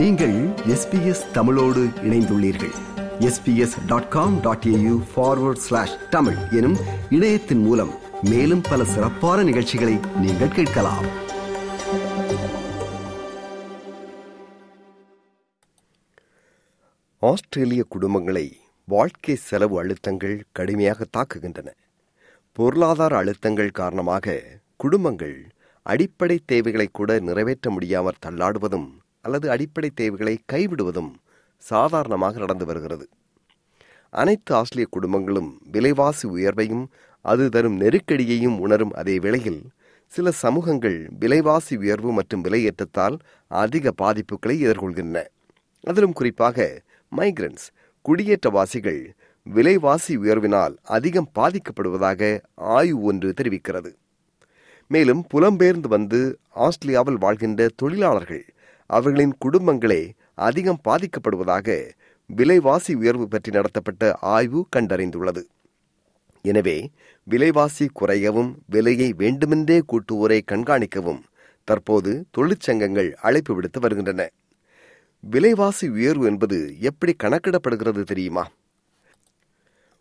நீங்கள் S B S தமிழோடு இணைந்துள்ளீர்கள். SBS dot com dot AU forward slash Tamil எனும் இணையத்தின் மூலம் மேலும் பல சிறப்பான நிகழ்ச்சிகளை நீங்கள் கேட்கலாம். ஆஸ்திரேலிய குடும்பங்களை வாழ்க்கை செலவு அழுத்தங்கள் கடுமையாக தாக்குகின்றன. பொருளாதார அழுத்தங்கள் காரணமாக குடும்பங்கள் அடிப்படை தேவைகளை கூட நிறைவேற்ற முடியாமல் தள்ளாடுவதும் அல்லது அடிப்படை தேவைகளை கைவிடுவதும் சாதாரணமாக நடந்து வருகிறது. அனைத்து ஆஸ்திரிய குடும்பங்களும் விலைவாசி உயர்வையும் அது தரும் நெருக்கடியையும் உணரும் அதே வேளையில் சில சமூகங்கள் விலைவாசி உயர்வு மற்றும் விலையேற்றத்தால் அதிக பாதிப்புகளை எதிர்கொள்கின்றன. அதிலும் குறிப்பாக மைக்ரன்ஸ் குடியேற்றவாசிகள் விலைவாசி உயர்வினால் அதிகம் பாதிக்கப்படுவதாக ஆய்வு ஒன்று தெரிவிக்கிறது. மேலும் புலம்பெயர்ந்து வந்து ஆஸ்திரேலியாவில் வாழ்கின்ற தொழிலாளர்கள் அவர்களின் குடும்பங்களே அதிகம் பாதிக்கப்படுவதாக விலைவாசி உயர்வு பற்றி நடத்தப்பட்ட ஆய்வு கண்டறிந்துள்ளது. எனவே விலைவாசி குறையவும் விலையை வேண்டுமென்றே கூட்டுவோரை கண்காணிக்கவும் தற்போது தொழிற்சங்கங்கள் அழைப்பு விடுத்து வருகின்றன. விலைவாசி உயர்வு என்பது எப்படி கணக்கிடப்படுகிறது தெரியுமா?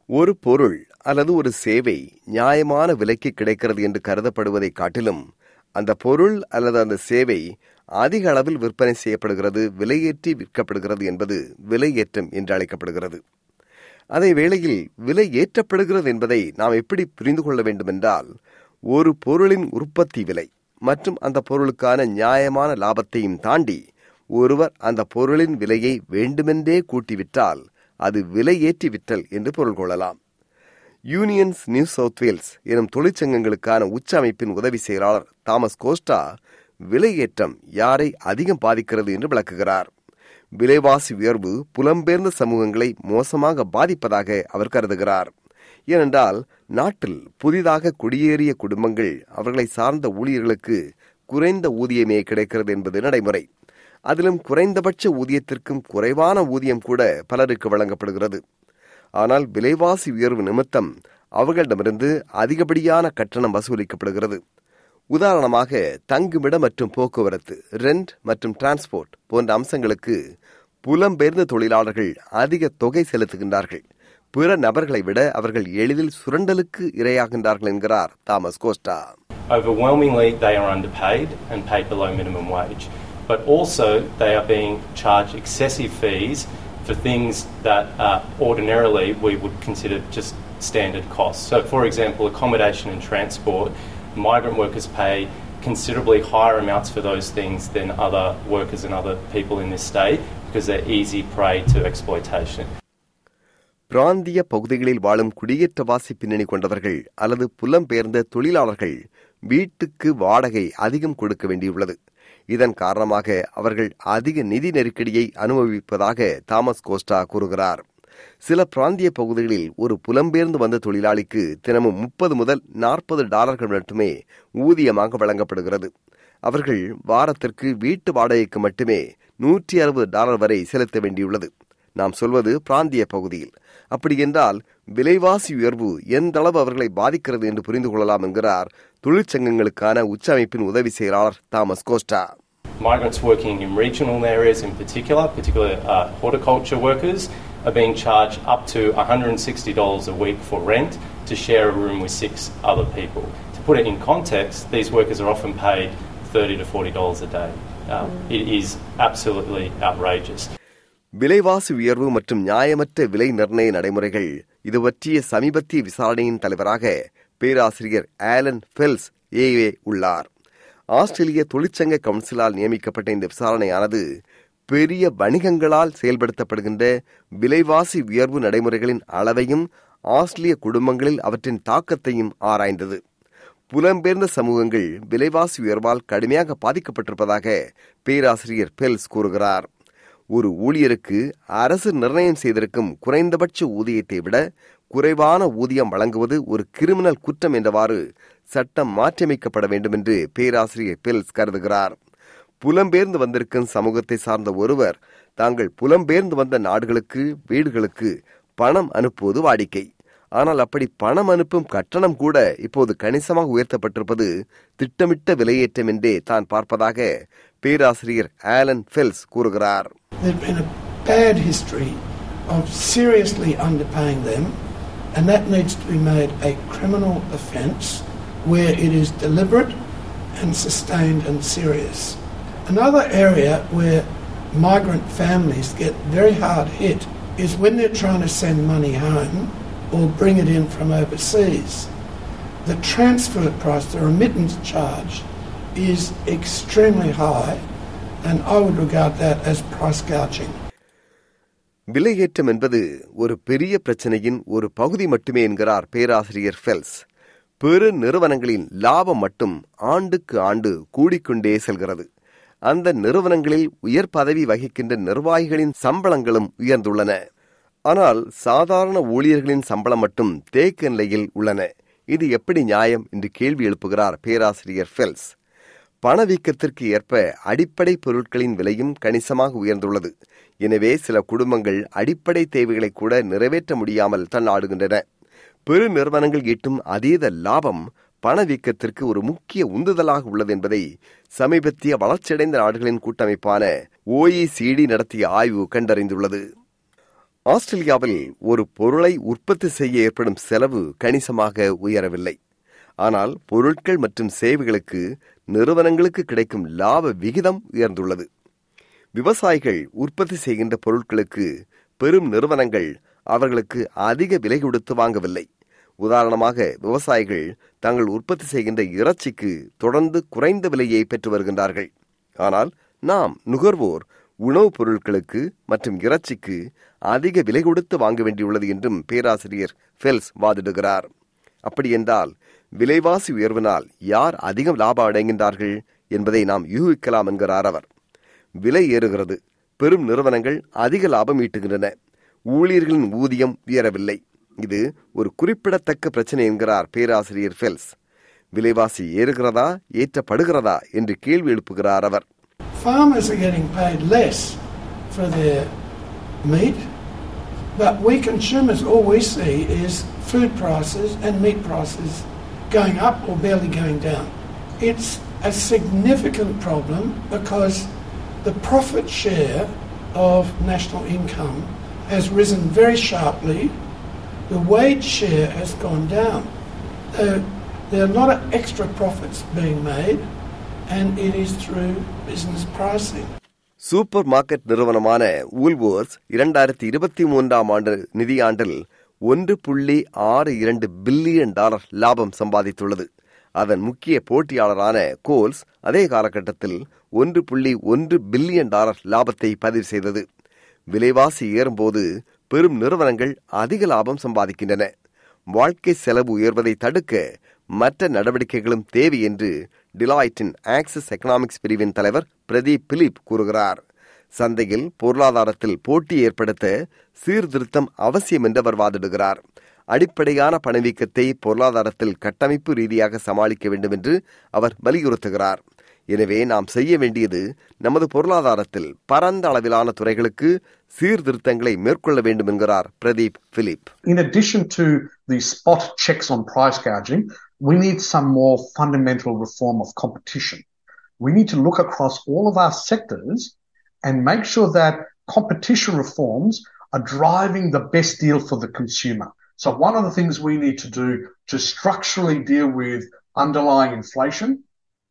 ஒரு பொருள் அல்லது ஒரு சேவை நியாயமான விலைக்கு கிடைக்கிறது என்று கருதப்படுவதை காட்டிலும் அந்த பொருள் அல்லது அந்த சேவை அதிக அளவில் விற்பனை செய்யப்படுகிறது விலையேற்றி விற்கப்படுகிறது என்பது விலையேற்றம் என்று அழைக்கப்படுகிறது. அதே வேளையில் விலை ஏற்றப்படுகிறது என்பதை நாம் எப்படி புரிந்து கொள்ள வேண்டும் என்றால் ஒரு பொருளின் உற்பத்தி விலை மற்றும் அந்த பொருளுக்கான நியாயமான லாபத்தையும் தாண்டி ஒருவர் அந்த பொருளின் விலையை வேண்டுமென்றே கூட்டிவிட்டால் அது விலை ஏற்றி விற்றல் என்று பொருள் கொள்ளலாம். யூனியன்ஸ் நியூ சவுத் வேல்ஸ் எனும் தொழிற்சங்கங்களுக்கான உச்ச அமைப்பின் உதவி செயலாளர் தாமஸ் கோஸ்டா விலையேற்றம் யாரை அதிகம் பாதிக்கிறது என்று விளக்குகிறார். விலைவாசி உயர்வு புலம்பெயர்ந்த சமூகங்களை மோசமாக பாதிப்பதாக அவர் கருதுகிறார். ஏனென்றால் நாட்டில் புதிதாக குடியேறிய குடும்பங்கள் அவர்களை சார்ந்த ஊழியர்களுக்கு குறைந்த ஊதியமே கிடைக்கிறது என்பது நடைமுறை. அதிலும் குறைந்தபட்ச ஊதியத்திற்கும் குறைவான ஊதியம் கூட பலருக்கு வழங்கப்படுகிறது. ஆனால் விலைவாசி உயர்வு நிமித்தம் அவர்களிடமிருந்து அதிகப்படியான கட்டணம் வசூலிக்கப்படுகிறது உதாரணமாக தங்குமிட மற்றும் போக்குவரத்து ரெண்ட் மற்றும் டிரான்ஸ்போர்ட் போன்ற அம்சங்களுக்கு புலம்பெயர்ந்த தொழிலாளர்கள் அதிக தொகை செலுத்துகின்றார்கள் பிற நபர்களை விட அவர்கள் எளிதில் சுரண்டலுக்கு இரையாகின்றார்கள் என்கிறார் Thomas Costa Overwhelmingly, they are underpaid and paid below minimum wage. But also, they are being charged excessive fees for things that uh, ordinarily we would consider just standard costs. So, for example, accommodation and transport, migrant workers pay considerably higher amounts for those things than other workers and other people in this state because they're easy prey to exploitation. பிராந்திய பகுதிகளில் வாழும் குடியேற்றவாசி பின்னணி கொண்டவர்கள் அல்லது புலம்பெயர்ந்த தொழிலாளர்கள் வீட்டுக்கு வாடகை அதிகம் கொடுக்க வேண்டியுள்ளது இதன் காரணமாக அவர்கள் அதிக நிதி நெருக்கடியை அனுபவிப்பதாக தாமஸ் கோஸ்டா கூறுகிறார். சில பிராந்திய பகுதிகளில் ஒரு புலம்பெயர்ந்து வந்த தொழிலாளிக்கு தினமும் முப்பது முதல் நாற்பது டாலர்கள் மட்டுமே ஊதியமாக வழங்கப்படுகிறது. அவர்கள் வாரத்திற்கு வீட்டு வாடகைக்கு மட்டுமே நூற்றி அறுபது டாலர் வரை செலுத்த வேண்டியுள்ளது. நாம் சொல்வது பிராந்திய பகுதியில். அப்படி என்றால் விலைவாசி உயர்வு எந்த அளவு அவர்களை பாதிக்கிறது என்று புரிந்து கொள்ளலாம் என்கிறார் தொழிற்சங்கங்களுக்கான உச்ச அமைப்பின் உதவி செயலாளர் Thomas Costa Migrants working in regional areas in particular, particularly uh, horticulture workers, are being charged up to $160 a week for rent to share a room with six other people. To put it in context, these workers are often paid $30 to $40 a day. Um, it is absolutely outrageous. விலைவாசி உயர்வு மற்றும் நியாயமற்ற விலை நிர்ணய நடைமுறைகள் இது பற்றிய சமீபத்திய விசாரணையின் தலைவராக பேராசிரியர் ஆலன் ஃபெல்ஸ் ஏஏ உள்ளார். ஆஸ்திரேலிய தொழிற்சங்க கவுன்சிலால் நியமிக்கப்பட்ட இந்த விசாரணையானது பெரிய வணிகங்களால் செயல்படுத்தப்படுகின்ற விலைவாசி உயர்வு நடைமுறைகளின் அளவையும் ஆஸ்திரேலிய குடும்பங்களில் அவற்றின் தாக்கத்தையும் ஆராய்ந்தது. புலம்பெயர்ந்த சமூகங்கள் விலைவாசி உயர்வால் கடுமையாக பாதிக்கப்பட்டிருப்பதாக பேராசிரியர் பெல்ஸ் கூறுகிறார். ஒரு ஊழியருக்கு அரசு நிர்ணயம் செய்திருக்கும் குறைந்தபட்ச ஊதியத்தை விட குறைவான ஊதியம் வழங்குவது ஒரு கிரிமினல் குற்றம் என்றவாறு சட்டம் மாற்றியமைக்கப்பட வேண்டும் என்று பேராசிரியர் பெல்ஸ் கருதுகிறார். புலம்பெயர்ந்து வந்திருக்கும் சமூகத்தை சார்ந்த ஒருவர் தாங்கள் புலம்பெயர்ந்து வந்த நாடுகளுக்கு வீடுகளுக்கு பணம் அனுப்புவது வாடிக்கை. ஆனால் அப்படி பணம் அனுப்பும் கட்டணம் கூட இப்போது கணிசமாக உயர்த்தப்பட்டிருப்பது திட்டமிட்ட விலையேற்றம் என்றே தான் பார்ப்பதாக பேராசிரியர் ஆலன் ஃபெல்ஸ் கூறுகிறார். There'd been a bad history of seriously underpaying them, and that needs to be made a criminal offence where it is deliberate and sustained and serious. Another area where migrant families get very hard hit is when they're trying to send money home or bring it in from overseas. The transfer price, the remittance charge, is extremely high, and I would regard that as price gouging. விலையேற்றம் என்பது ஒரு பெரிய பிரச்சனையின் ஒரு பகுதி மட்டுமே என்கிறார் பேராசிரியர் feels. பெரு நிறுவனங்களின் லாபம் மட்டும் ஆண்டுக்கு ஆண்டு கூடிக்கொண்டே செல்கிறது. அந்த நிறுவனங்களில் உயர் பதவி வகிக்கின்ற நிர்வாகிகளின் சம்பளங்களும் உயர்ந்துள்ளன. ஆனால் சாதாரண ஊழியர்களின் சம்பளம் மட்டும் தேக்க நிலையில் உள்ளன. இது எப்படி நியாயம்? என்று கேள்வி எழுப்புகிறார் பேராசிரியர் ஃபெல்ஸ். பணவீக்கத்திற்கு ஏற்ப அடிப்படை பொருட்களின் விலையும் கணிசமாக உயர்ந்துள்ளது. எனவே சில குடும்பங்கள் அடிப்படை தேவைகளை கூட நிறைவேற்ற முடியாமல் தள்ளாடுகின்றன. பெரு நிறுவனங்கள் ஈட்டும் அதீத லாபம் பணவீக்கத்திற்கு ஒரு முக்கிய உந்துதலாக உள்ளது என்பதை சமீபத்திய வளர்ச்சியடைந்த நாடுகளின் கூட்டமைப்பான ஓஇசிடி நடத்திய ஆய்வு கண்டறிந்துள்ளது. ஆஸ்திரேலியாவில் ஒரு பொருளை உற்பத்தி செய்ய ஏற்படும் செலவு கணிசமாக உயரவில்லை. ஆனால் பொருட்கள் மற்றும் சேவைகளுக்கு நிறுவனங்களுக்கு கிடைக்கும் லாப விகிதம் உயர்ந்துள்ளது. விவசாயிகள் உற்பத்தி செய்கின்ற பொருட்களுக்கு பெரும் நிறுவனங்கள் அவர்களுக்கு அதிக விலை கொடுத்து வாங்கவில்லை. உதாரணமாக விவசாயிகள் தாங்கள் உற்பத்தி செய்கின்ற இறைச்சிக்கு தொடர்ந்து குறைந்த விலையை பெற்று வருகின்றார்கள். ஆனால் நாம் நுகர்வோர் உணவுப் பொருட்களுக்கு மற்றும் இறைச்சிக்கு அதிக விலை கொடுத்து வாங்க வேண்டியுள்ளது என்றும் பேராசிரியர் ஃபெல்ஸ் வாதிடுகிறார். அப்படியென்றால் விலைவாசி உயர்வினால் யார் அதிகம் லாபம் அடைகின்றார்கள் என்பதை நாம் யூகிக்கலாம் என்கிறார் அவர். விலை ஏறுகிறது பெரும் நிறுவனங்கள் அதிக லாபம் ஈட்டுகின்றன ஊழியர்களின் ஊதியம் உயரவில்லை. இது ஒரு குறிப்பிடத்தக்க பிரச்சனை என்கிறார் பேராசிரியர் ஃபெல்ஸ். விலைவாசி ஏறுகிறதா ஏற்றப்படுகிறதா என்று கேள்வி எழுப்புகிறார் அவர். Farmers are getting paid less for their meat, but we consumers, all we see is food prices and meat prices going up or barely going down. It's a significant problem because the profit share of national income has risen very sharply. The wage share has gone down. There, there are a lot of extra profits being made, and it is through business pricing. Supermarket நிறுவனமான Woolworths இரண்டாயிரத்தி இருபத்தி மூன்றாம் ஆண்டு நிதியாண்டில் ஒன்று புள்ளி ஆறு இரண்டு பில்லியன் டாலர் லாபம் சம்பாதித்துள்ளது. அதன் முக்கிய போட்டியாளரான கோல்ஸ் அதே காலகட்டத்தில் ஒன்று புள்ளி ஒன்று பில்லியன் டாலர் லாபத்தை பதிவு செய்தது. விலைவாசி ஏறும்போது பெரும் நிறுவனங்கள் அதிக லாபம் சம்பாதிக்கின்றன. வாழ்க்கை செலவு உயர்வதை தடுக்க மற்ற நடவடிக்கைகளும் தேவை என்று டிலாய்டின் ஆக்சிஸ் எக்கனாமிக்ஸ் பிரிவின் தலைவர் பிரதீப் பிலிப் கூறுகிறார். சந்தையில் பொருளாதாரத்தில் போட்டி ஏற்படுத்த சீர்திருத்தம் அவசியம் என்று அவர் வாதிடுகிறார். அடிப்படையான பணவீக்கத்தை பொருளாதாரத்தில் கட்டமைப்பு ரீதியாக சமாளிக்க வேண்டும் என்று அவர் வலியுறுத்துகிறார். எனவே நாம் செய்ய வேண்டியது நமது பொருளாதாரத்தில் பரந்த அளவிலான துறைகளுக்கு சீர்திருத்தங்களை மேற்கொள்ள வேண்டும் என்கிறார் Pradeep Philip. In addition to the spot checks on price gouging, we need some more fundamental reform of competition. We need to look across all of our sectors and make sure that competition reforms are driving the best deal for the consumer. So one of the things we need to do to structurally deal with underlying inflation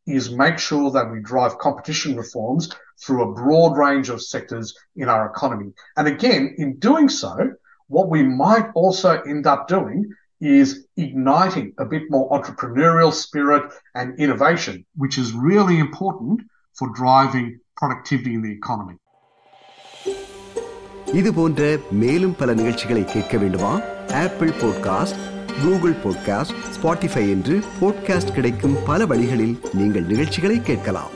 is make sure that we drive competition reforms through a broad range of sectors in our economy. And again, in doing so, what we might also end up doing is igniting a bit more entrepreneurial spirit and innovation, which is really important for driving productivity in the economy. இது போன்ற மேலும் பல நிகழ்ச்சிகளை கேட்க வேண்டுமா Apple podcast Google podcast Spotify என்று podcast கிடைக்கும் பல வழிகளில் நீங்கள் நிகழ்ச்சிகளை கேட்கலாம்